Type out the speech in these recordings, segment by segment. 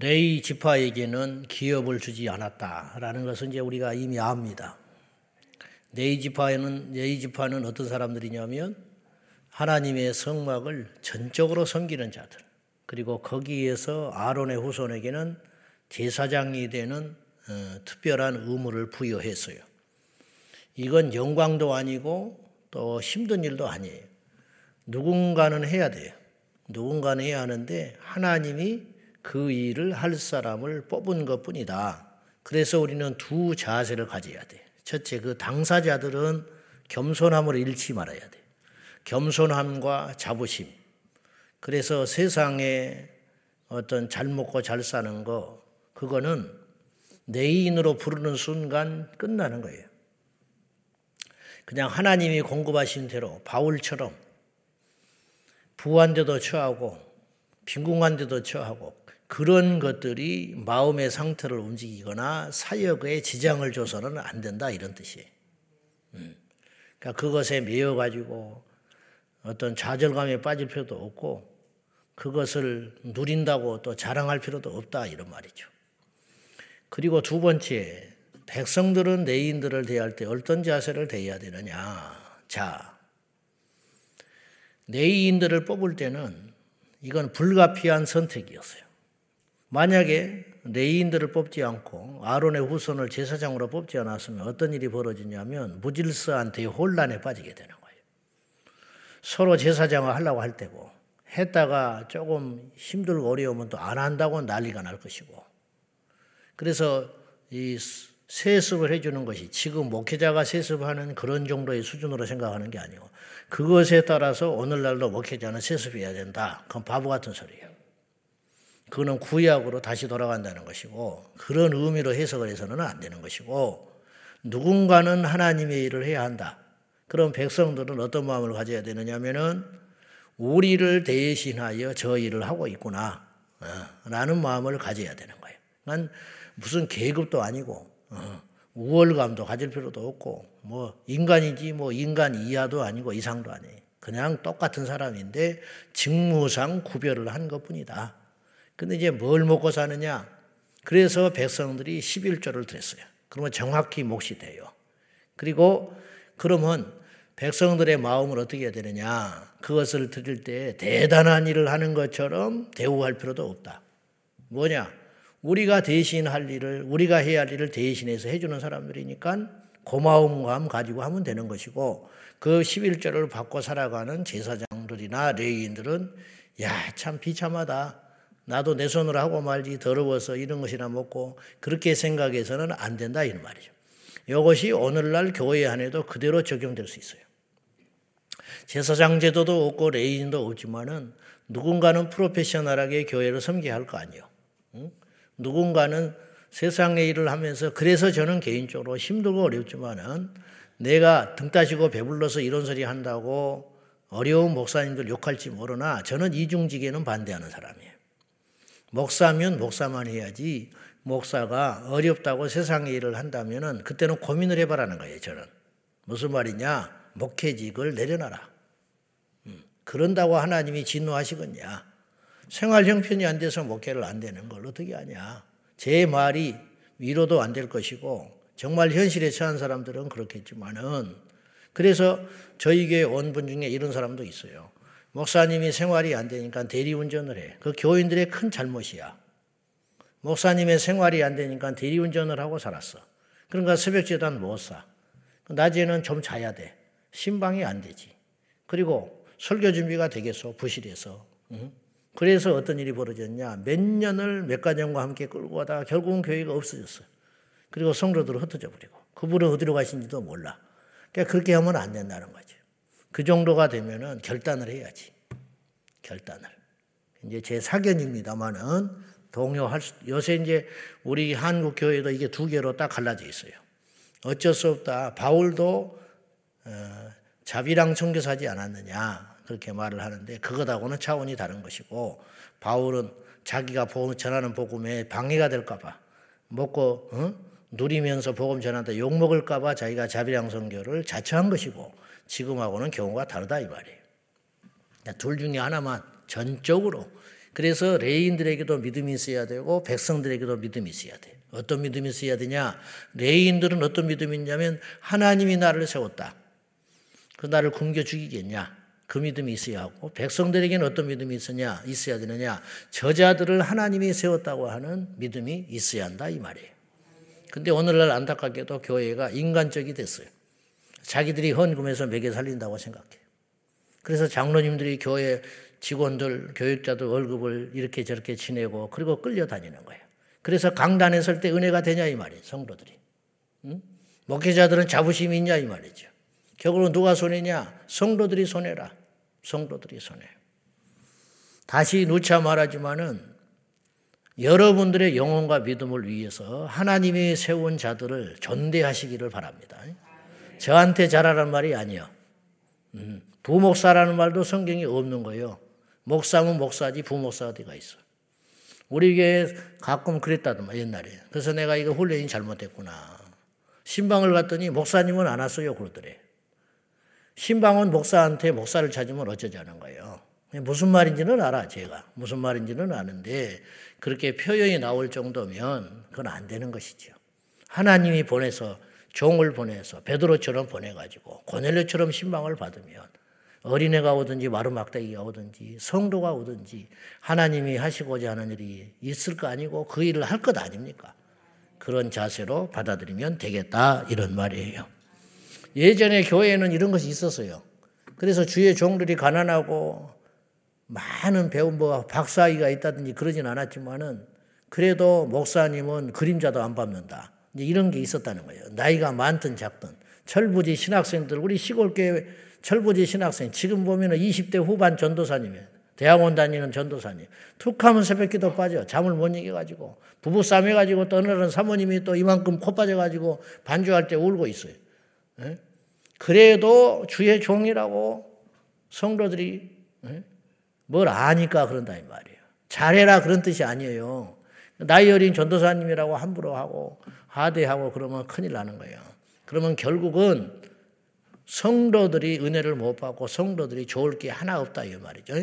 레위 지파에게는 기업을 주지 않았다라는 것은 이제 우리가 이미 압니다. 레위 지파에는 레위 지파는 어떤 사람들이냐면 하나님의 성막을 전적으로 섬기는 자들. 그리고 거기에서 아론의 후손에게는 제사장이 되는 어, 특별한 의무를 부여했어요. 이건 영광도 아니고 또 힘든 일도 아니에요. 누군가는 해야 돼요. 누군가는 해야 하는데 하나님이 그 일을 할 사람을 뽑은 것 뿐이다. 그래서 우리는 두 자세를 가져야 돼. 첫째, 그 당사자들은 겸손함을 잃지 말아야 돼. 겸손함과 자부심. 그래서 세상에 어떤 잘 먹고 잘 사는 거, 그거는 내인으로 부르는 순간 끝나는 거예요. 그냥 하나님이 공급하신 대로 바울처럼 부한 데도 처하고 빈궁한 데도 처하고 그런 것들이 마음의 상태를 움직이거나 사역에 지장을 줘서는 안 된다 이런 뜻이에요. 음. 그러니까 그것에 매여 가지고 어떤 좌절감에 빠질 필요도 없고 그것을 누린다고 또 자랑할 필요도 없다 이런 말이죠. 그리고 두 번째 백성들은 내인들을 대할 때 어떤 자세를 대해야 되느냐. 자, 내인들을 뽑을 때는 이건 불가피한 선택이었어요. 만약에 레인들을 뽑지 않고 아론의 후손을 제사장으로 뽑지 않았으면 어떤 일이 벌어지냐면 무질서한 대혼란에 빠지게 되는 거예요. 서로 제사장을 하려고 할 때고 했다가 조금 힘들고 어려우면 또 안 한다고 난리가 날 것이고 그래서 이 세습을 해주는 것이 지금 목회자가 세습하는 그런 정도의 수준으로 생각하는 게 아니고 그것에 따라서 오늘날도 목회자는 세습해야 된다. 그건 바보 같은 소리예요. 그거는 구약으로 다시 돌아간다는 것이고 그런 의미로 해석을 해서는 안 되는 것이고 누군가는 하나님의 일을 해야 한다. 그럼 백성들은 어떤 마음을 가져야 되느냐면은 우리를 대신하여 저 일을 하고 있구나. 어, 라는 마음을 가져야 되는 거예요. 난 무슨 계급도 아니고 어, 우월감도 가질 필요도 없고 뭐 인간이지 뭐 인간 이하도 아니고 이상도 아니에요. 그냥 똑같은 사람인데 직무상 구별을 한 것뿐이다. 근데 이제 뭘 먹고 사느냐? 그래서 백성들이 11조를 드렸어요. 그러면 정확히 몫이 돼요. 그리고 그러면 백성들의 마음을 어떻게 해야 되느냐? 그것을 드릴 때 대단한 일을 하는 것처럼 대우할 필요도 없다. 뭐냐? 우리가 대신 할 일을, 우리가 해야 할 일을 대신해서 해주는 사람들이니까 고마움 감 가지고 하면 되는 것이고 그 11조를 받고 살아가는 제사장들이나 레이인들은 야, 참 비참하다. 나도 내 손으로 하고 말지 더러워서 이런 것이나 먹고 그렇게 생각해서는 안 된다 이런 말이죠. 이것이 오늘날 교회 안에도 그대로 적용될 수 있어요. 제사장 제도도 없고 레인도 없지만은 누군가는 프로페셔널하게 교회를 섬겨야 할 거 아니에요. 응? 누군가는 세상의 일을 하면서 그래서 저는 개인적으로 힘들고 어렵지만은 내가 등 따시고 배불러서 이런 소리 한다고 어려운 목사님들 욕할지 모르나 저는 이중직에는 반대하는 사람이에요. 목사면 목사만 해야지 목사가 어렵다고 세상의 일을 한다면은 그때는 고민을 해봐라는 거예요, 저는. 무슨 말이냐? 목회직을 내려놔라. 음, 그런다고 하나님이 진노하시겠냐? 생활 형편이 안 돼서 목회를 안 되는 걸 어떻게 하냐? 제 말이 위로도 안 될 것이고 정말 현실에 처한 사람들은 그렇겠지만은 그래서 저희 교회 온분 중에 이런 사람도 있어요. 목사님이 생활이 안 되니까 대리운전을 해. 그 교인들의 큰 잘못이야. 목사님의 생활이 안 되니까 대리운전을 하고 살았어. 그러니까 새벽 재단 못 사. 낮에는 좀 자야 돼. 신방이 안 되지. 그리고 설교 준비가 되겠어. 부실해서. 응? 그래서 어떤 일이 벌어졌냐. 몇 년을 몇 가정과 함께 끌고 가다가 결국은 교회가 없어졌어요. 그리고 성도들은 흩어져 버리고. 그분은 어디로 가신지도 몰라. 그러니까 그렇게 하면 안 된다는 거죠. 그 정도가 되면은 결단을 해야지. 결단을. 이제 제 사견입니다만은 동요할 수, 요새 이제 우리 한국 교회도 이게 두 개로 딱 갈라져 있어요. 어쩔 수 없다. 바울도 어, 자비랑 청교사지 않았느냐. 그렇게 말을 하는데 그것하고는 차원이 다른 것이고 바울은 자기가 복음 전하는 복음에 방해가 될까봐 먹고 어? 누리면서 복음 전한다 욕 먹을까봐 자기가 자비랑 선교를 자처한 것이고 지금하고는 경우가 다르다 이 말이에요. 둘 중에 하나만 전적으로 그래서 레인들에게도 믿음이 있어야 되고 백성들에게도 믿음이 있어야 돼. 어떤 믿음이 있어야 되냐? 레인들은 어떤 믿음이 있냐면 하나님이 나를 세웠다. 그 나를 굶겨 죽이겠냐? 그 믿음이 있어야 하고 백성들에게는 어떤 믿음이 있으냐 있어야 되느냐 저자들을 하나님이 세웠다고 하는 믿음이 있어야 한다 이 말이에요. 근데 오늘날 안타깝게도 교회가 인간적이 됐어요. 자기들이 헌금해서 매개 살린다고 생각해요. 그래서 장로님들이 교회 직원들, 교육자들 월급을 이렇게 저렇게 지내고 그리고 끌려다니는 거예요. 그래서 강단에 설 때 은혜가 되냐 이 말이에요. 성도들이. 응? 목회자들은 자부심이 있냐 이 말이죠. 결국은 누가 손해냐? 성도들이 손해라. 성도들이 손해. 다시 누차 말하지만은 여러분들의 영혼과 믿음을 위해서 하나님이 세운 자들을 존대하시기를 바랍니다. 저한테 잘하란 말이 아니요. 음, 부목사라는 말도 성경에 없는 거예요. 목사면 목사지 부목사가 있어. 우리 교회 가끔 그랬다더만 옛날에. 그래서 내가 이거 훈련이 잘못됐구나. 신방을 갔더니 목사님은 안 왔어요 그러더래. 신방은 목사한테 목사를 찾으면 어쩌자는 거예요. 무슨 말인지는 알아, 제가. 무슨 말인지는 아는데, 그렇게 표현이 나올 정도면 그건 안 되는 것이죠. 하나님이 보내서, 종을 보내서, 베드로처럼 보내가지고, 고넬료처럼 신방을 받으면, 어린애가 오든지 마루막대기가 오든지 성도가 오든지 하나님이 하시고자 하는 일이 있을 거 아니고 그 일을 할 것 아닙니까? 그런 자세로 받아들이면 되겠다 이런 말이에요. 예전에 교회에는 이런 것이 있었어요. 그래서 주의 종들이 가난하고 많은 배운 뭐 박사이가 있다든지 그러진 않았지만은 그래도 목사님은 그림자도 안 밟는다. 이런 게 있었다는 거예요. 나이가 많든 작든 철부지 신학생들 우리 시골교회 철부지 신학생 지금 보면은 20대 후반 전도사님이에요. 대학원 다니는 전도사님. 툭 하면 새벽 기도 빠져. 잠을 못 이겨가지고. 부부 싸움 해가지고 또 어느 사모님이 또 이만큼 코 빠져가지고 반주할 때 울고 있어요. 예? 그래도 주의 종이라고 성도들이 예? 뭘 아니까 그런다 이 말이에요. 잘해라 그런 뜻이 아니에요. 나이 어린 전도사님이라고 함부로 하고 하대하고 그러면 큰일 나는 거예요. 그러면 결국은 성도들이 은혜를 못 받고 성도들이 좋을 게 하나 없다 이 말이죠.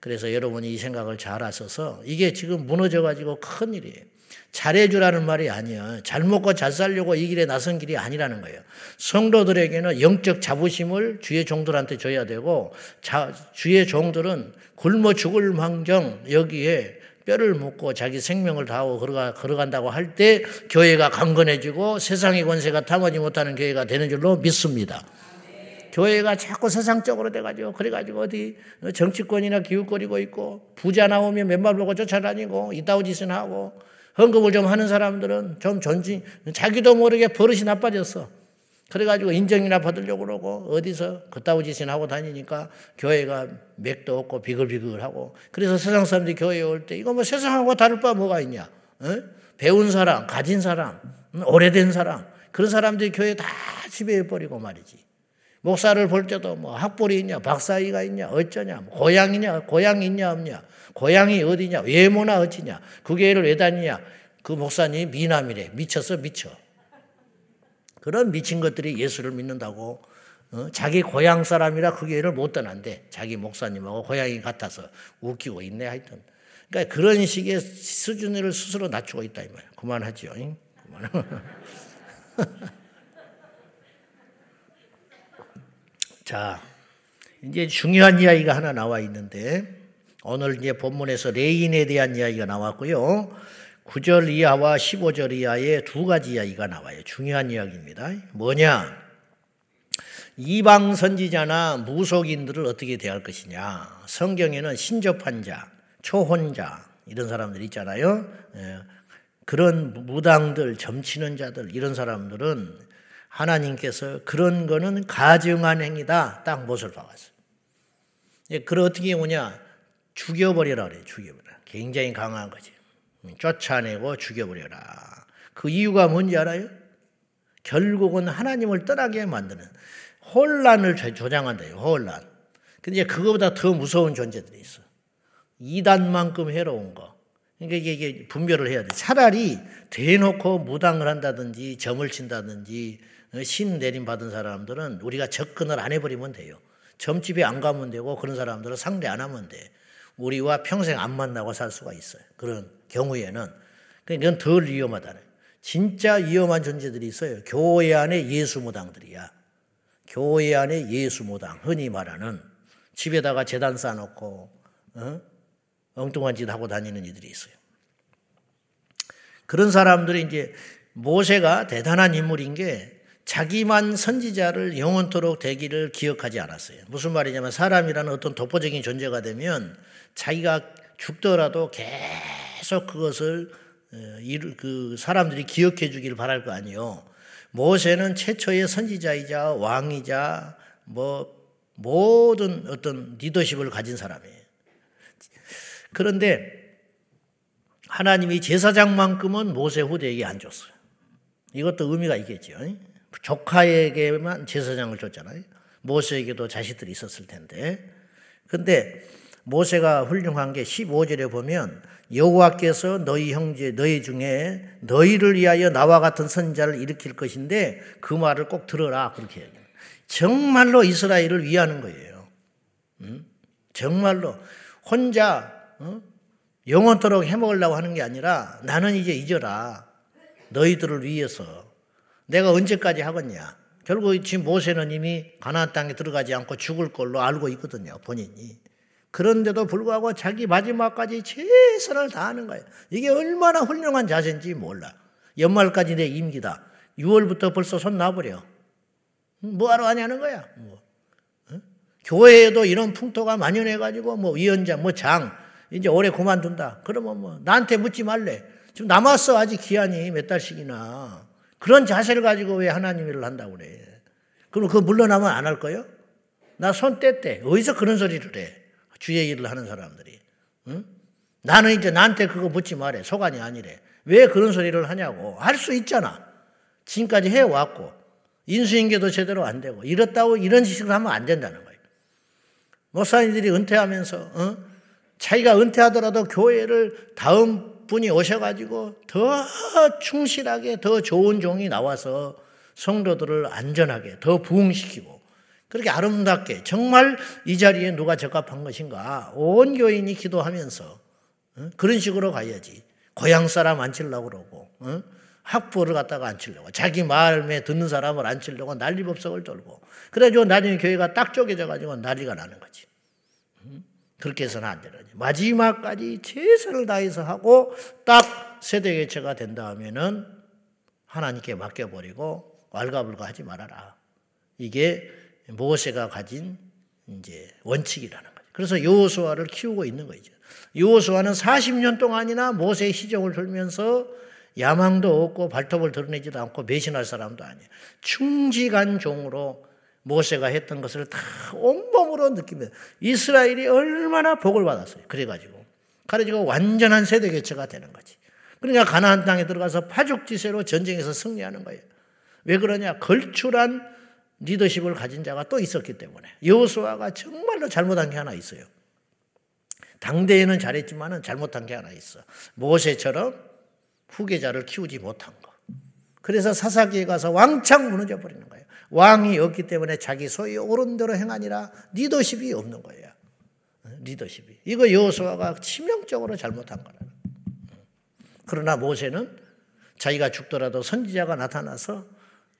그래서 여러분이 이 생각을 잘 하셔서 이게 지금 무너져 가지고 큰 일이에요. 잘해주라는 말이 아니야. 잘 먹고 잘 살려고 이 길에 나선 길이 아니라는 거예요. 성도들에게는 영적 자부심을 주의 종들한테 줘야 되고, 자, 주의 종들은 굶어 죽을 망정 여기에 뼈를 묻고 자기 생명을 다하고 걸어가, 걸어간다고 할 때 교회가 강건해지고 세상의 권세가 탐하지 못하는 교회가 되는 줄로 믿습니다. 교회가 자꾸 세상적으로 돼가지고 그래가지고 어디 정치권이나 기웃거리고 있고 부자 나오면 맨발 보고 쫓아다니고 이따오 짓은 하고 헌금을 좀 하는 사람들은 좀 존중 자기도 모르게 버릇이 나빠졌어. 그래가지고 인정이나 받으려고 그러고 어디서 그따위 짓을 하고 다니니까 교회가 맥도 없고 비글비글하고 그래서 세상 사람들이 교회에 올 때 이거 뭐 세상하고 다를 바 뭐가 있냐? 어? 배운 사람, 가진 사람, 오래된 사람 그런 사람들이 교회 다 지배해 버리고 말이지. 목사를 볼 때도 뭐 학벌이 있냐, 박사이가 있냐, 어쩌냐, 뭐 고향이냐, 고향이 있냐, 없냐, 고향이 어디냐, 외모나 어찌냐, 그 교회를 왜 다니냐, 그 목사님 미남이래. 미쳤어, 미쳐. 그런 미친 것들이 예수를 믿는다고 어? 자기 고향 사람이라 그 교회를 못 떠난대. 자기 목사님하고 고향이 같아서 웃기고 있네 하여튼. 그러니까 그런 식의 수준을 스스로 낮추고 있다 이 말이야. 그만하죠. 그만. 자, 이제 중요한 이야기가 하나 나와 있는데 오늘 이제 본문에서 레인에 대한 이야기가 나왔고요. 9절 이하와 15절 이하의 두 가지 이야기가 나와요. 중요한 이야기입니다. 뭐냐? 이방 선지자나 무속인들을 어떻게 대할 것이냐? 성경에는 신접한 자, 초혼자 이런 사람들 있잖아요. 예. 그런 무당들, 점치는 자들 이런 사람들은 하나님께서 그런 거는 가증한 행위다. 딱 못을 박았어요. 예, 그걸 어떻게 오냐? 죽여버리라 그래, 죽여버려. 굉장히 강한 거지. 쫓아내고 죽여버려라. 그 이유가 뭔지 알아요? 결국은 하나님을 떠나게 만드는 혼란을 조장한다요, 혼란. 근데 그거보다 더 무서운 존재들이 있어. 이단만큼 해로운 거. 그러니까 이게 분별을 해야 돼. 차라리 대놓고 무당을 한다든지 점을 친다든지 신 내림 받은 사람들은 우리가 접근을 안 해버리면 돼요. 점집에 안 가면 되고 그런 사람들은 상대 안 하면 돼. 우리와 평생 안 만나고 살 수가 있어요. 그런 경우에는. 그러니까 이건 덜 위험하다는. 진짜 위험한 존재들이 있어요. 교회 안에 예수무당들이야. 교회 안에 예수무당, 흔히 말하는 집에다가 재단 쌓아놓고 어? 엉뚱한 짓 하고 다니는 이들이 있어요. 그런 사람들이 이제 모세가 대단한 인물인 게 자기만 선지자를 영원토록 되기를 기억하지 않았어요. 무슨 말이냐면 사람이라는 어떤 독보적인 존재가 되면 자기가 죽더라도 계속 그것을 어, 그 사람들이 기억해 주기를 바랄 거 아니에요. 모세는 최초의 선지자이자 왕이자 뭐 모든 어떤 리더십을 가진 사람이에요. 그런데 하나님이 제사장만큼은 모세 후대에게 안 줬어요. 이것도 의미가 있겠죠. 조카에게만 제사장을 줬잖아요. 모세에게도 자식들이 있었을 텐데. 근데 모세가 훌륭한 게 15절에 보면 여호와께서 너희 형제 너희 중에 너희를 위하여 나와 같은 선자를 일으킬 것인데 그 말을 꼭 들어라 그렇게 얘기해요. 정말로 이스라엘을 위하는 거예요. 음? 정말로 혼자 어? 영원토록 해먹으려고 하는 게 아니라 나는 이제 잊어라. 너희들을 위해서 내가 언제까지 하겠냐. 결국 지금 모세는 이미 가나안 땅에 들어가지 않고 죽을 걸로 알고 있거든요. 본인이. 그런데도 불구하고 자기 마지막까지 최선을 다하는 거예요. 이게 얼마나 훌륭한 자세인지 몰라. 연말까지 내 임기다. 6월부터 벌써 손 놔버려. 뭐하러 하냐는 거야. 뭐. 어? 교회에도 이런 풍토가 만연해가지고 뭐 위원장, 뭐 장, 이제 올해 그만둔다. 그러면 뭐 나한테 묻지 말래. 지금 남았어 아직 기한이 몇 달씩이나. 그런 자세를 가지고 왜 하나님 일을 한다고 그래. 그럼 그거 물러나면 안 할 거요? 나 손 뗐대. 어디서 그런 소리를 해. 주의 일을 하는 사람들이. 응? 나는 이제 나한테 그거 묻지 말해. 소관이 아니래. 왜 그런 소리를 하냐고. 할 수 있잖아. 지금까지 해왔고. 인수인계도 제대로 안 되고. 이렇다고 이런 짓을 하면 안 된다는 거예요. 목사님들이 은퇴하면서, 어? 자기가 은퇴하더라도 교회를 다음 분이 오셔가지고 더 충실하게 더 좋은 종이 나와서 성도들을 안전하게 더 부흥시키고 그렇게 아름답게 정말 이 자리에 누가 적합한 것인가. 온 교인이 기도하면서 그런 식으로 가야지. 고향 사람 앉히려고 그러고 학부를 갖다가 앉히려고 자기 마음에 듣는 사람을 앉히려고 난리법석을 떨고. 그래가지고 나중에 교회가 딱 쪼개져 가지고 난리가 나는 거지. 그렇게 해서는 안 되는 거지. 마지막까지 최선을 다해서 하고 딱 세대 개체가 된다면은 하나님께 맡겨버리고 왈가불가 하지 말아라. 이게 모세가 가진 이제 원칙이라는 거죠. 그래서 요호수아를 키우고 있는 거죠. 요호수아는 40년 동안이나 모세의 시종을 들면서 야망도 없고 발톱을 드러내지도 않고 배신할 사람도 아니에요. 충직한 종으로 모세가 했던 것을 다 온몸으로 느끼며 이스라엘이 얼마나 복을 받았어요. 그래가지고 가지고 완전한 세대 교체가 되는 거지. 그러니까 가나안 땅에 들어가서 파죽지세로 전쟁에서 승리하는 거예요. 왜 그러냐? 걸출한 리더십을 가진 자가 또 있었기 때문에 여호수아가 정말로 잘못한 게 하나 있어요. 당대에는 잘했지만은 잘못한 게 하나 있어. 모세처럼 후계자를 키우지 못한 거. 그래서 사사기에 가서 왕창 무너져 버리는 거예요. 왕이 없기 때문에 자기 소위 옳은 대로 행하니라 리더십이 없는 거예요. 리더십이. 이거 여호수아가 치명적으로 잘못한 거라. 그러나 모세는 자기가 죽더라도 선지자가 나타나서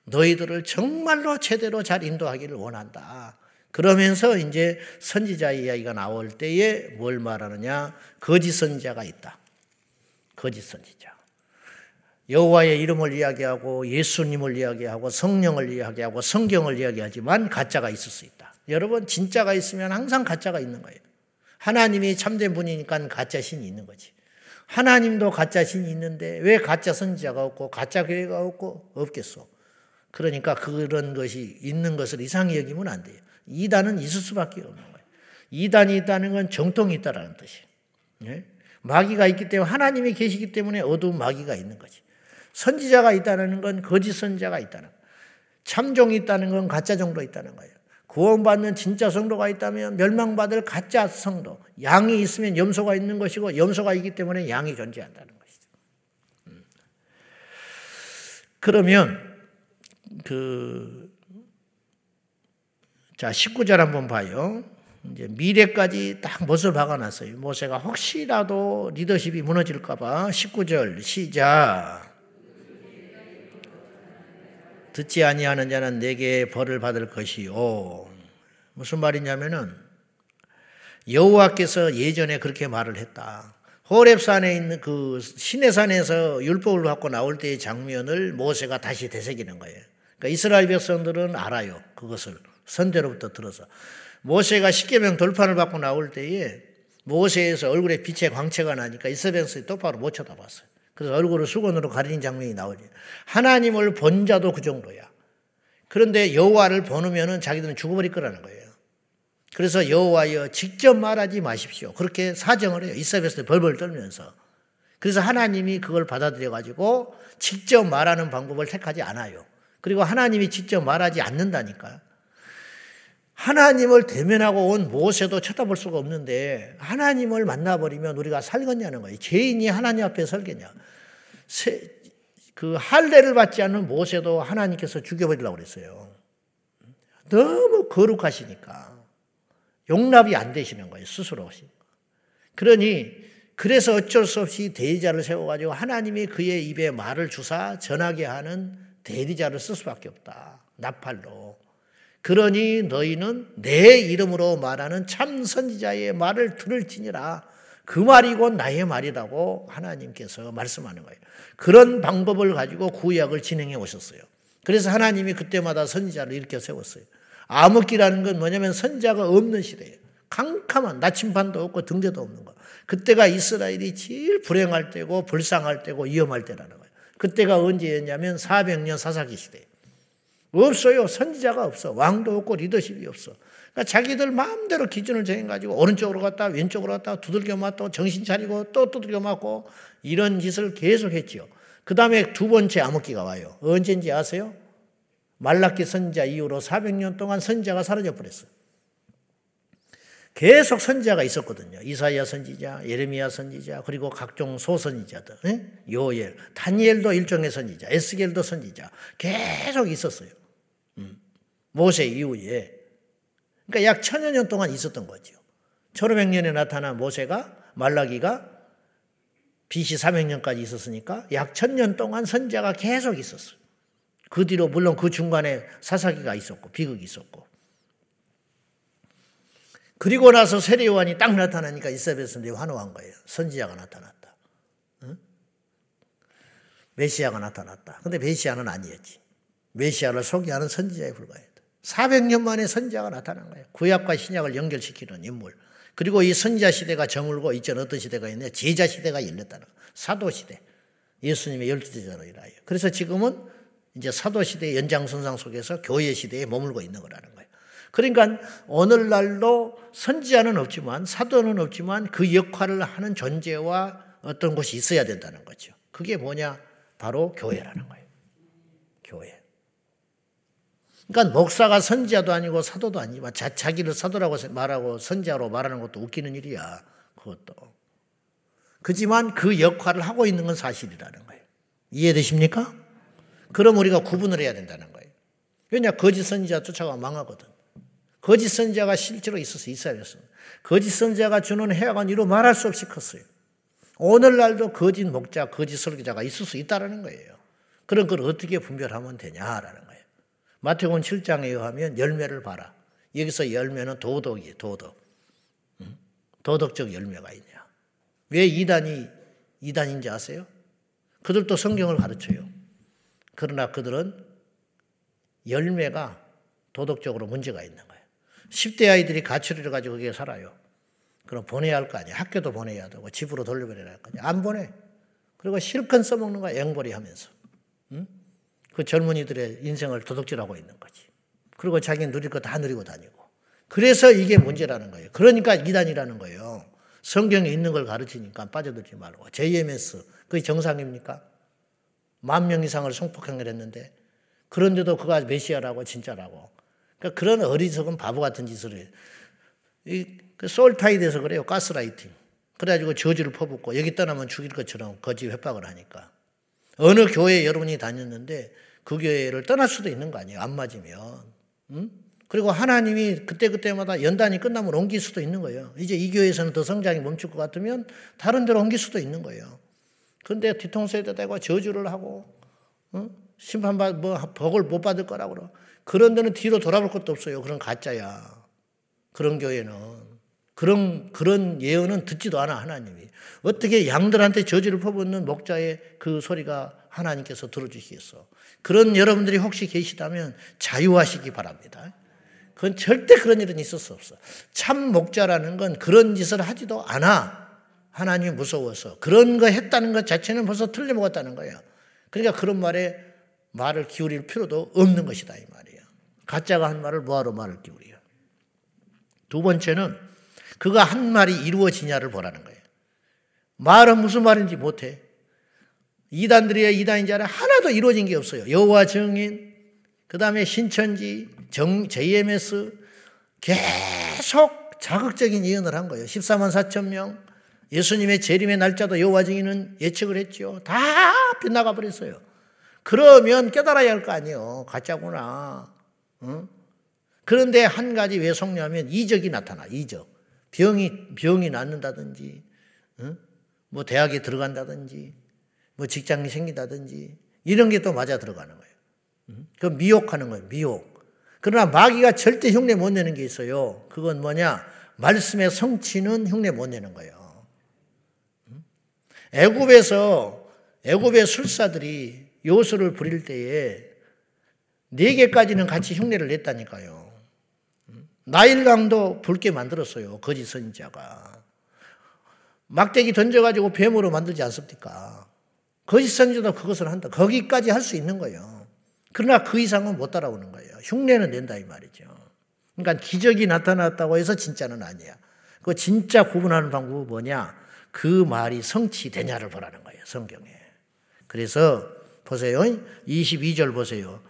너희들을 정말로 제대로 잘 인도하기를 원한다. 그러면서 이제 선지자 이야기가 나올 때에 뭘 말하느냐? 거짓 선지자가 있다. 거짓 선지자. 여호와의 이름을 이야기하고 예수님을 이야기하고 성령을 이야기하고 성경을 이야기하지만 가짜가 있을 수 있다. 여러분 진짜가 있으면 항상 가짜가 있는 거예요. 하나님이 참된 분이니까 가짜 신이 있는 거지. 하나님도 가짜 신이 있는데 왜 가짜 선지자가 없고 가짜 교회가 없고 없겠어? 그러니까 그런 것이 있는 것을 이상히 여기면 안 돼요. 이단은 있을 수밖에 없는 거예요. 이단이 있다는 건 정통이 있다라는 뜻이에요. 네? 마귀가 있기 때문에 하나님이 계시기 때문에 어두운 마귀가 있는 거지. 선지자가 있다는 건 거짓 선지자가 있다는 거예요. 참종이 있다는 건 가짜 종도 있다는 거예요. 구원받는 진짜 성도가 있다면 멸망받을 가짜 성도. 양이 있으면 염소가 있는 것이고 염소가 있기 때문에 양이 존재한다는 것이죠. 음. 그러면 그, 자, 19절 한번 봐요. 이제 미래까지 딱 못을 박아놨어요. 모세가 혹시라도 리더십이 무너질까봐 19절 시작. 듣지 아니하는 자는 내게 벌을 받을 것이요. 무슨 말이냐면은 여호와께서 예전에 그렇게 말을 했다. 호렙산에 있는 그 시내산에서 율법을 받고 나올 때의 장면을 모세가 다시 되새기는 거예요. 그러니까 이스라엘 백성들은 알아요. 그것을 선대로부터 들어서 모세가 십계명 돌판을 받고 나올 때에 모세에서 얼굴에 빛의 광채가 나니까 이스라엘 백성이 똑바로 못 쳐다봤어요. 그래서 얼굴을 수건으로 가리는 장면이 나오지. 하나님을 본 자도 그 정도야. 그런데 여호와를 보으면은 자기들은 죽어버릴 거라는 거예요. 그래서 여호와여 직접 말하지 마십시오. 그렇게 사정을 해요. 이스라엘에서 벌벌 떨면서. 그래서 하나님이 그걸 받아들여 가지고 직접 말하는 방법을 택하지 않아요. 그리고 하나님이 직접 말하지 않는다니까요. 하나님을 대면하고 온 모세도 쳐다볼 수가 없는데 하나님을 만나버리면 우리가 살겠냐는 거예요. 죄인이 하나님 앞에 설겠냐. 그 할례를 받지 않는 모세도 하나님께서 죽여버리려고 그랬어요. 너무 거룩하시니까 용납이 안 되시는 거예요. 스스로. 그러니 그래서 어쩔 수 없이 대리자를 세워가지고 하나님이 그의 입에 말을 주사 전하게 하는 대리자를 쓸 수밖에 없다. 나팔로. 그러니 너희는 내 이름으로 말하는 참 선지자의 말을 들을지니라. 그 말이 곧 나의 말이라고 하나님께서 말씀하는 거예요. 그런 방법을 가지고 구약을 진행해 오셨어요. 그래서 하나님이 그때마다 선지자를 일으켜 세웠어요. 암흑기라는 건 뭐냐면 선자가 없는 시대예요. 캄캄한 나침반도 없고 등대도 없는 거. 그때가 이스라엘이 제일 불행할 때고 불쌍할 때고 위험할 때라는 거예요. 그때가 언제였냐면 400년 사사기 시대. 없어요. 선지자가 없어. 왕도 없고 리더십이 없어. 그러니까 자기들 마음대로 기준을 정해가지고 오른쪽으로 갔다 왼쪽으로 갔다 두들겨 맞고 정신 차리고 또 두들겨 맞고 이런 짓을 계속 했지요. 그 다음에 두 번째 암흑기가 와요. 언제인지 아세요? 말라키 선자 이후로 400년 동안 선자가 사라져 버렸어요. 계속 선지자가 있었거든요. 이사야 선지자, 예레미야 선지자, 그리고 각종 소선지자들, 예? 요엘, 다니엘도 일종의 선지자, 에스겔도 선지자, 계속 있었어요. 음. 모세 이후에. 그러니까 약 천여 년 동안 있었던 거죠. 1500년에 나타난 모세가, 말라기가 BC 300년까지 있었으니까 약 천년 동안 선자가 계속 있었어요. 그 뒤로 물론 그 중간에 사사기가 있었고 비극이 있었고 그리고 나서 세례 요한이 딱 나타나니까 이스라엘 백성들이 환호한 거예요. 선지자가 나타났다. 응? 메시아가 나타났다. 근데 메시아는 아니었지. 메시아를 소개하는 선지자에 불과했다. 400년 만에 선지자가 나타난 거예요. 구약과 신약을 연결시키는 인물. 그리고 이 선지자 시대가 저물고 이전 어떤 시대가 있냐 제자 시대가 열렸다는 거예요. 사도 시대. 예수님의 열두 제자로 일하여. 그래서 지금은 이제 사도 시대의 연장선상 속에서 교회 시대에 머물고 있는 거라는 거예요. 그러니까 오늘날도 선지자는 없지만 사도는 없지만 그 역할을 하는 존재와 어떤 곳이 있어야 된다는 거죠. 그게 뭐냐? 바로 교회라는 거예요. 교회. 그러니까 목사가 선지자도 아니고 사도도 아니지만 자, 자기를 사도라고 말하고 선지자로 말하는 것도 웃기는 일이야. 그것도. 그지만 그 역할을 하고 있는 건 사실이라는 거예요. 이해되십니까? 그럼 우리가 구분을 해야 된다는 거예요. 왜냐 거짓 선지자 쫓아가 망하거든. 거짓 선자가 실제로 있어서 이스라엘에서 거짓 선자가 주는 해악은 이루 말할 수 없이 컸어요. 오늘날도 거짓 목자, 거짓 설교자가 있을 수 있다는 거예요. 그런 걸 어떻게 분별하면 되냐라는 거예요. 마태복음 7장에 의하면 열매를 봐라. 여기서 열매는 도덕이에요, 도덕. 도덕적 열매가 있냐. 왜 이단이 이단인지 아세요? 그들도 성경을 가르쳐요. 그러나 그들은 열매가 도덕적으로 문제가 있는. 10대 아이들이 가출을 가지고 거기에 살아요. 그럼 보내야 할 거 아니야. 학교도 보내야 되고 집으로 돌려보내야 할 거 아니야. 안 보내. 그리고 실컷 써먹는 거야. 앵벌이 하면서. 응? 그 젊은이들의 인생을 도둑질하고 있는 거지. 그리고 자기는 누릴 거 다 누리고 다니고. 그래서 이게 문제라는 거예요. 그러니까 이단이라는 거예요. 성경에 있는 걸 가르치니까 빠져들지 말고. JMS, 그게 정상입니까? 만 명 이상을 성폭행을 했는데, 그런데도 그가 메시아라고 진짜라고. 그러니까 그런 어리석은 바보 같은 짓을 해요. 그 솔타이드에서 그래요. 가스라이팅. 그래가지고 저주를 퍼붓고 여기 떠나면 죽일 것처럼 거짓 협박을 하니까. 어느 교회 여러분이 다녔는데 그 교회를 떠날 수도 있는 거 아니에요. 안 맞으면. 응? 그리고 하나님이 그때그때마다 연단이 끝나면 옮길 수도 있는 거예요. 이제 이 교회에서는 더 성장이 멈출 것 같으면 다른 데로 옮길 수도 있는 거예요. 그런데 뒤통수에다 대고 저주를 하고 어? 심판받 뭐 복을 못 받을 거라고 그러. 그런 데는 뒤로 돌아볼 것도 없어요. 그런 가짜야. 그런 교회는 그런 그런 예언은 듣지도 않아 하나님이. 어떻게 양들한테 저주를 퍼붓는 목자의 그 소리가 하나님께서 들어주시겠어. 그런 여러분들이 혹시 계시다면 자유하시기 바랍니다. 그건 절대 그런 일은 있을 수 없어. 참 목자라는 건 그런 짓을 하지도 않아. 하나님이 무서워서. 그런 거 했다는 것 자체는 벌써 틀려먹었다는 거예요. 그러니까 그런 말에 말을 기울일 필요도 없는 것이다. 이 말이에요. 가짜가 한 말을 뭐하러 말을 기울여. 두 번째는 그가 한 말이 이루어지냐를 보라는 거예요. 말은 무슨 말인지 못해. 이단들이야 이단인 줄 알아. 하나도 이루어진 게 없어요. 여호와 증인, 그 다음에 신천지, 정, JMS 계속 자극적인 예언을 한 거예요. 14만 4천 명. 예수님의 재림의 날짜도 여호와 증인은 예측을 했죠. 다 빗나가 버렸어요. 그러면 깨달아야 할 거 아니에요. 가짜구나. 응? 그런데 한 가지 왜 속냐면 이적이 나타나. 이적. 병이 병이 낫는다든지, 응? 뭐 대학에 들어간다든지, 뭐 직장이 생긴다든지 이런 게 또 맞아 들어가는 거예요. 그 미혹하는 거예요. 미혹. 그러나 마귀가 절대 흉내 못 내는 게 있어요. 그건 뭐냐? 말씀의 성취는 흉내 못 내는 거예요. 애굽에서 애굽의 술사들이 요술을 부릴 때에 네 개까지는 같이 흉내를 냈다니까요. 나일강도 붉게 만들었어요. 거짓 선지자가. 막대기 던져가지고 뱀으로 만들지 않습니까? 거짓 선지자도 그것을 한다. 거기까지 할 수 있는 거예요. 그러나 그 이상은 못 따라오는 거예요. 흉내는 낸다 이 말이죠. 그러니까 기적이 나타났다고 해서 진짜는 아니야. 그 진짜 구분하는 방법은 뭐냐? 그 말이 성취되냐를 보라는 거예요. 성경에. 그래서 보세요. 22절 보세요.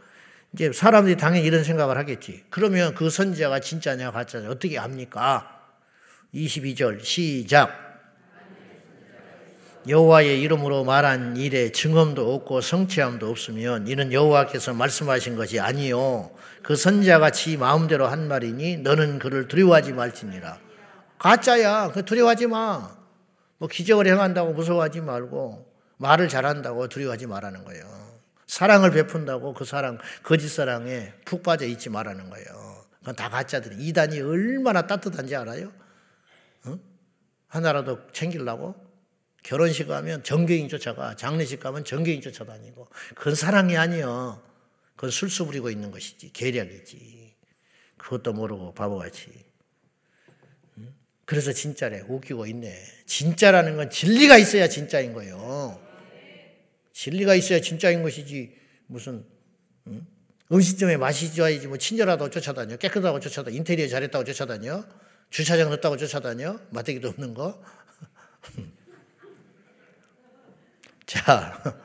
이제 사람들이 당연히 이런 생각을 하겠지. 그러면 그 선지자가 진짜냐 가짜냐 어떻게 압니까? 22절 시작. 여호와의 이름으로 말한 일에 증언도 없고 성취함도 없으면 이는 여호와께서 말씀하신 것이 아니요 그 선지자가 지 마음대로 한 말이니 너는 그를 두려워하지 말지니라. 가짜야. 그 두려워하지 마. 뭐 기적을 행한다고 무서워하지 말고 말을 잘한다고 두려워하지 말라는 거예요. 사랑을 베푼다고 그 사랑 거짓 사랑에 푹 빠져 있지 말라는 거예요. 그건 다 가짜들이 이단이 얼마나 따뜻한지 알아요? 어? 하나라도 챙기려고 결혼식 가면 정교인 쫓아가 장례식 가면 정교인 쫓아다니고 그건 사랑이 아니요. 그건 술수 부리고 있는 것이지 계략이지. 그것도 모르고 바보같이. 그래서 진짜래 웃기고 있네. 진짜라는 건 진리가 있어야 진짜인 거예요. 진리가 있어야 진짜인 것이지 무슨 음? 식점에 맛이 좋아야지 뭐 친절하다고 쫓아다녀 깨끗하고 쫓아다녀 인테리어 잘했다고 쫓아다녀 주차장 넣었다고 쫓아다녀 마대기도 없는 거 자,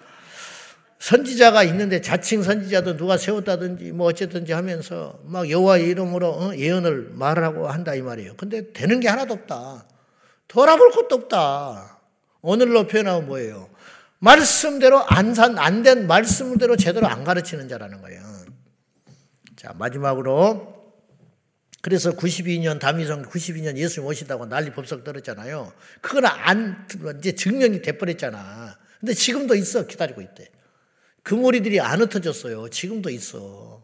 선지자가 있는데 자칭 선지자도 누가 세웠다든지 뭐 어쨌든지 하면서 막 여호와의 이름으로 어? 예언을 말하고 한다 이 말이에요. 근데 되는 게 하나도 없다. 돌아볼 것도 없다. 오늘로 표현하면 뭐예요? 말씀대로 안 산, 안 된 말씀대로 제대로 안 가르치는 자라는 거예요. 자, 마지막으로 그래서 92년 다미성 92년 예수님 오시다고 난리 법석 떨었잖아요. 그건 안 이제 증명이 돼버렸잖아. 근데 지금도 있어. 기다리고 있대. 그 무리들이 안 흩어졌어요. 지금도 있어.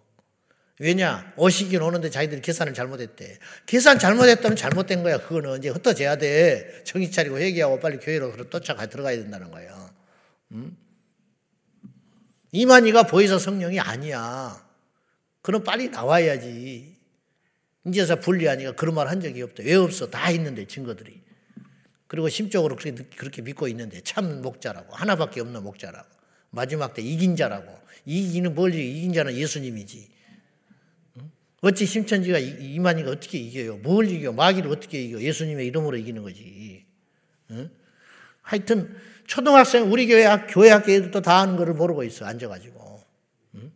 왜냐? 오시긴 오는데 자기들이 계산을 잘못했대. 계산 잘못했다면 잘못된 거야. 그거는 이제 흩어져야 돼. 정신 차리고 회개하고 빨리 교회로 쫓아가 들어가야 된다는 거야. 음? 이만희가 보이사 성령이 아니야. 그럼 빨리 나와야지. 이제서 분리하니까 그런 말 한 적이 없대. 왜 없어? 다 있는데 증거들이. 그리고 심적으로 그렇게, 그렇게 믿고 있는데 참 목자라고 하나밖에 없는 목자라고 마지막 때 이긴 자라고 이기는 뭘 이긴 자는 예수님이지 어찌 심천지가 이만희가 어떻게 이겨요? 뭘 이겨? 마귀를 어떻게 이겨? 예수님의 이름으로 이기는 거지. 응? 하여튼 초등학생 우리 교회 학 교회 학교 애들도 다 아는 거를 모르고 있어 앉아가지고. 응?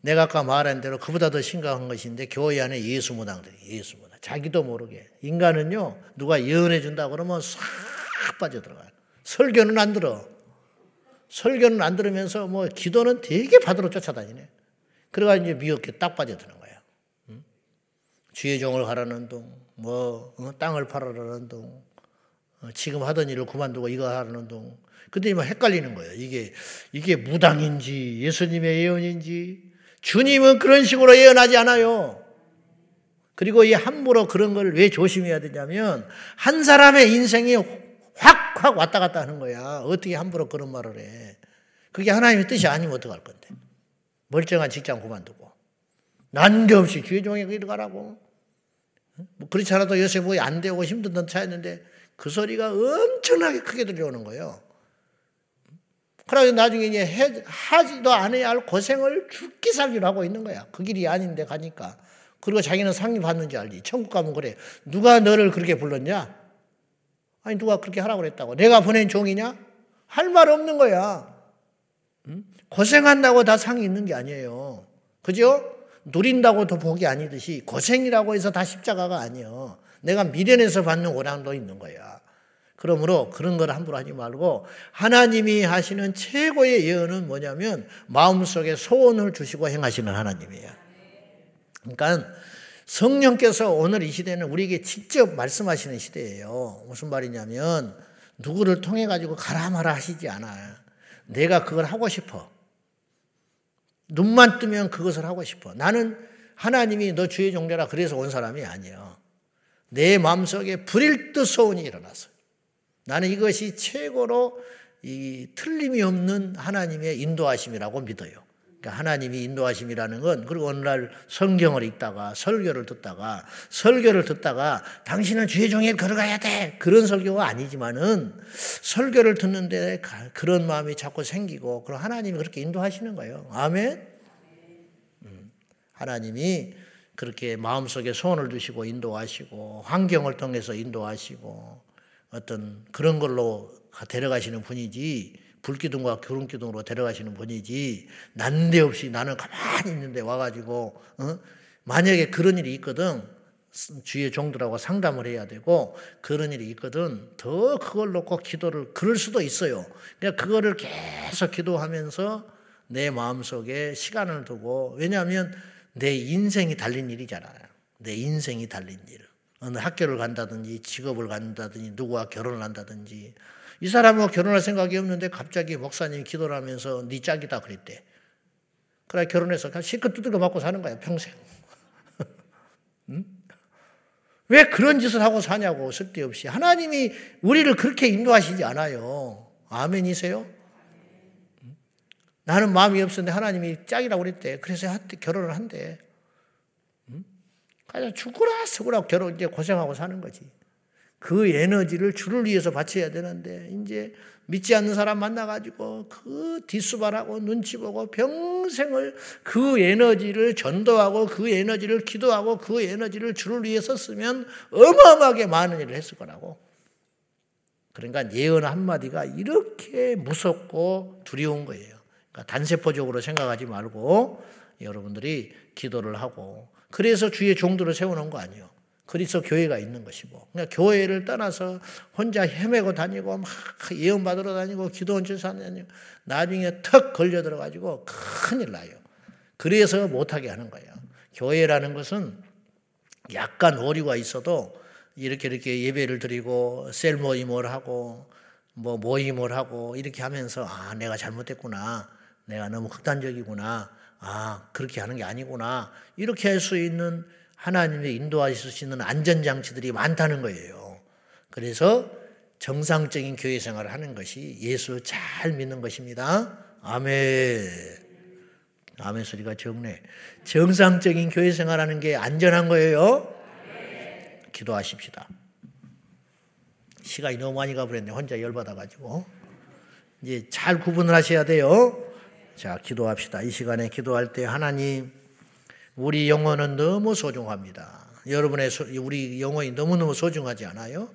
내가 아까 말한 대로 그보다 더 심각한 것인데 교회 안에 예수 무당들이 예수 무당. 자기도 모르게. 인간은요, 누가 예언해 준다 그러면 싹 빠져 들어가요. 설교는 안 들어. 설교는 안 들으면서 뭐 기도는 되게 받으러 쫓아다니네. 그래가 이제 미혹에 딱 빠져드는 거예요. 주의 종을 가라는 둥, 뭐 어, 땅을 팔아라는 둥, 어, 지금 하던 일을 그만두고 이거 하라는 둥. 근데 막 헷갈리는 거예요. 이게 이게 무당인지 예수님의 예언인지 주님은 그런 식으로 예언하지 않아요. 그리고 이 함부로 그런 걸 왜 조심해야 되냐면 한 사람의 인생이 확 확 왔다 갔다 하는 거야. 어떻게 함부로 그런 말을 해. 그게 하나님의 뜻이 아니면 어떡할 건데. 멀쩡한 직장 그만두고. 난데없이 주의 종에 길 가라고. 뭐 그렇지 않아도 요새 뭐안 되고 힘든 던 차였는데 그 소리가 엄청나게 크게 들려오는 거예요. 그러고 나중에 이제 해, 하지도 않아야 할 고생을 죽기 살기로 하고 있는 거야. 그 길이 아닌데 가니까. 그리고 자기는 상이 받는지 알지. 천국 가면 그래. 누가 너를 그렇게 불렀냐? 아니, 누가 그렇게 하라고 그랬다고. 내가 보낸 종이냐? 할 말 없는 거야. 고생한다고 다 상이 있는 게 아니에요. 그죠? 누린다고 더 복이 아니듯이 고생이라고 해서 다 십자가가 아니에요. 내가 미련해서 받는 오랑도 있는 거야. 그러므로 그런 걸 함부로 하지 말고 하나님이 하시는 최고의 예언은 뭐냐면 마음속에 소원을 주시고 행하시는 하나님이에요. 그러니까 성령께서 오늘 이 시대는 우리에게 직접 말씀하시는 시대예요. 무슨 말이냐면 누구를 통해 가지고 가라 마라 하시지 않아요. 내가 그걸 하고 싶어. 눈만 뜨면 그것을 하고 싶어. 나는 하나님이 너 주의 종려라 그래서 온 사람이 아니에요. 내 마음속에 불일 듯 소원이 일어났어요. 나는 이것이 최고로 이 틀림이 없는 하나님의 인도하심이라고 믿어요. 그러니까 하나님이 인도하심이라는 건 그리고 어느 날 성경을 읽다가 설교를 듣다가 설교를 듣다가 당신은 주의 종에 걸어가야 돼 그런 설교가 아니지만은 설교를 듣는데 그런 마음이 자꾸 생기고 그럼 하나님이 그렇게 인도하시는 거예요. 아멘. 음, 하나님이 그렇게 마음속에 소원을 두시고 인도하시고 환경을 통해서 인도하시고 어떤 그런 걸로 데려가시는 분이지 불기둥과 구름기둥으로 데려가시는 분이지 난데없이 나는 가만히 있는데 와가지고 어? 만약에 그런 일이 있거든 주의 종들하고 상담을 해야 되고 그런 일이 있거든 더 그걸 놓고 기도를 그럴 수도 있어요. 그냥 그거를 계속 기도하면서 내 마음속에 시간을 두고 왜냐하면 내 인생이 달린 일이잖아요. 내 인생이 달린 일. 어느 학교를 간다든지 직업을 간다든지 누구와 결혼을 한다든지 이 사람은 결혼할 생각이 없는데 갑자기 목사님이 기도를 하면서 네 짝이다 그랬대. 그래 결혼해서 실컷 두들겨 맞고 사는 거야 평생. 응? 왜 그런 짓을 하고 사냐고 쓸데없이 하나님이 우리를 그렇게 인도하시지 않아요. 아멘이세요? 나는 마음이 없었는데 하나님이 짝이라고 그랬대. 그래서 결혼을 한대. 그냥 죽으라 쓰구라 결혼 이제 고생하고 사는 거지. 그 에너지를 주를 위해서 바쳐야 되는데 이제 믿지 않는 사람 만나가지고 그 뒷수발하고 눈치 보고 평생을 그 에너지를 전도하고 그 에너지를 기도하고 그 에너지를 주를 위해서 쓰면 어마어마하게 많은 일을 했을 거라고. 그러니까 예언 한마디가 이렇게 무섭고 두려운 거예요. 그러니까 단세포적으로 생각하지 말고 여러분들이 기도를 하고 그래서 주의 종들을 세워놓은 거 아니에요. 그리스도 교회가 있는 것이고. 그러니까 교회를 떠나서 혼자 헤매고 다니고 막 예언 받으러 다니고 기도원 주사 다니고 나중에 턱 걸려 들어가지고 큰일 나요. 그래서 못하게 하는 거예요. 교회라는 것은 약간 오류가 있어도 이렇게 이렇게 예배를 드리고 셀 모임을 하고 뭐 모임을 하고 이렇게 하면서 아 내가 잘못했구나 내가 너무 극단적이구나 아, 그렇게 하는 게 아니구나. 이렇게 할 수 있는 하나님의 인도하실 수 있는 안전장치들이 많다는 거예요. 그래서 정상적인 교회 생활을 하는 것이 예수 잘 믿는 것입니다. 아멘. 아멘 소리가 적네. 정상적인 교회 생활하는 게 안전한 거예요. 기도하십시다. 시간이 너무 많이 가버렸네. 혼자 열받아가지고. 이제 잘 구분을 하셔야 돼요. 자, 기도합시다. 이 시간에 기도할 때 하나님, 우리 영혼은 너무 소중합니다. 여러분의 소, 우리 영혼이 너무너무 소중하지 않아요?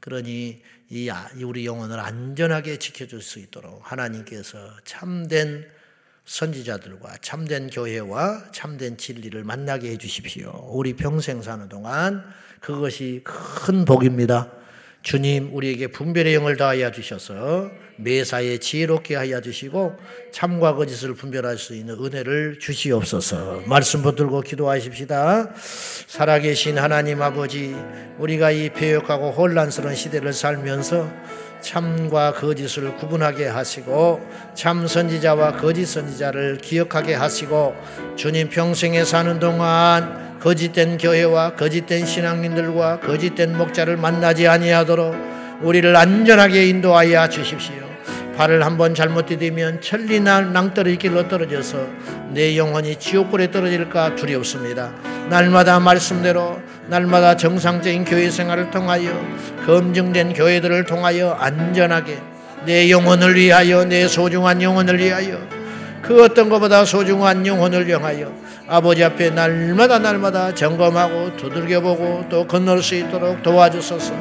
그러니 이 아, 우리 영혼을 안전하게 지켜줄 수 있도록 하나님께서 참된 선지자들과 참된 교회와 참된 진리를 만나게 해 주십시오. 우리 평생 사는 동안 그것이 큰 복입니다. 주님 우리에게 분별의 영을 다하여 주셔서 매사에 지혜롭게 하여 주시고 참과 거짓을 분별할 수 있는 은혜를 주시옵소서. 말씀 붙들고 기도하십시다. 살아계신 하나님 아버지, 우리가 이 배역하고 혼란스러운 시대를 살면서 참과 거짓을 구분하게 하시고 참 선지자와 거짓 선지자를 기억하게 하시고 주님 평생에 사는 동안 거짓된 교회와 거짓된 신앙인들과 거짓된 목자를 만나지 아니하도록 우리를 안전하게 인도하여 주십시오. 발을 한번 잘못 디디면 천리날 낭떠러지 길로 떨어져서 내 영혼이 지옥불에 떨어질까 두렵습니다. 날마다 말씀대로 날마다 정상적인 교회 생활을 통하여 검증된 교회들을 통하여 안전하게 내 영혼을 위하여 내 소중한 영혼을 위하여 그 어떤 것보다 소중한 영혼을 향하여 아버지 앞에 날마다 날마다 점검하고 두들겨보고 또 건널 수 있도록 도와주소서.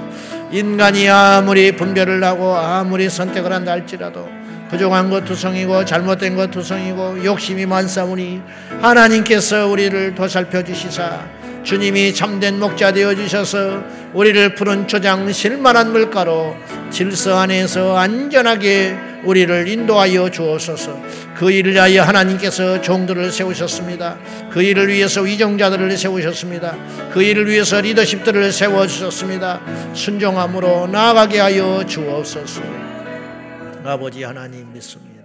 인간이 아무리 분별을 하고 아무리 선택을 한다 할지라도 부족한 것 투성이고 잘못된 것 투성이고 욕심이 많사오니 하나님께서 우리를 도살펴 주시사 주님이 참된 목자 되어 주셔서 우리를 푸른 초장 실만한 물가로 질서 안에서 안전하게 우리를 인도하여 주옵소서. 그 일을 위하여 하나님께서 종들을 세우셨습니다. 그 일을 위해서 위정자들을 세우셨습니다. 그 일을 위해서 리더십들을 세워 주셨습니다. 순종함으로 나아가게 하여 주옵소서. 아버지 하나님 믿습니다.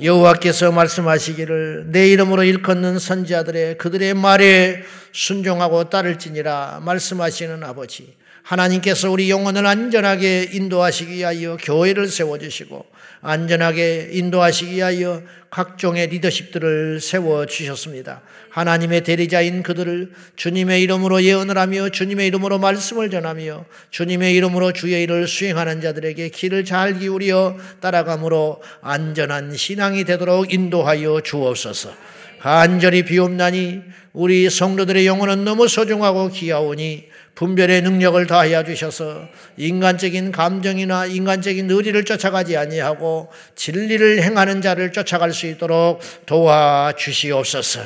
여호와께서 말씀하시기를 내 이름으로 일컫는 선지자들의 그들의 말에 순종하고 따를지니라 말씀하시는 아버지 하나님께서 우리 영혼을 안전하게 인도하시기 위하여 교회를 세워주시고 안전하게 인도하시기 위하여 각종의 리더십들을 세워 주셨습니다. 하나님의 대리자인 그들을 주님의 이름으로 예언을 하며 주님의 이름으로 말씀을 전하며 주님의 이름으로 주의 일을 수행하는 자들에게 길을 잘 기울여 따라감으로 안전한 신앙이 되도록 인도하여 주옵소서. 간절히 비옵나니 우리 성도들의 영혼은 너무 소중하고 귀하오니 분별의 능력을 다하여 주셔서 인간적인 감정이나 인간적인 의리를 쫓아가지 아니하고 진리를 행하는 자를 쫓아갈 수 있도록 도와 주시옵소서.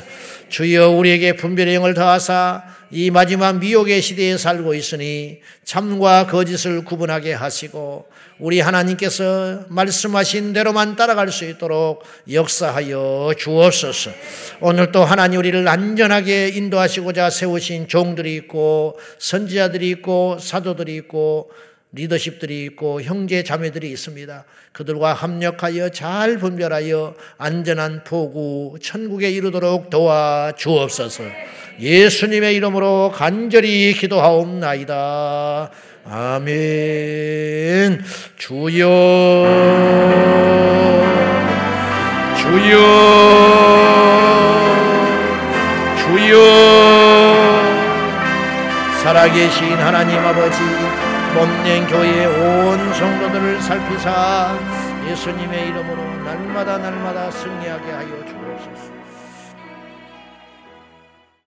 주여 우리에게 분별의 영을 더하사 이 마지막 미혹의 시대에 살고 있으니 참과 거짓을 구분하게 하시고 우리 하나님께서 말씀하신 대로만 따라갈 수 있도록 역사하여 주옵소서. 오늘 또 하나님 우리를 안전하게 인도하시고자 세우신 종들이 있고 선지자들이 있고 사도들이 있고 리더십들이 있고 형제 자매들이 있습니다. 그들과 합력하여 잘 분별하여 안전한 포구 천국에 이르도록 도와 주옵소서. 예수님의 이름으로 간절히 기도하옵나이다. 아멘. 주여, 주여, 주여. 살아계신 하나님 아버지, 몸낸 교회 온 성도들을 살피사 예수님의 이름으로 날마다 날마다 승리하게 하여 주옵소서.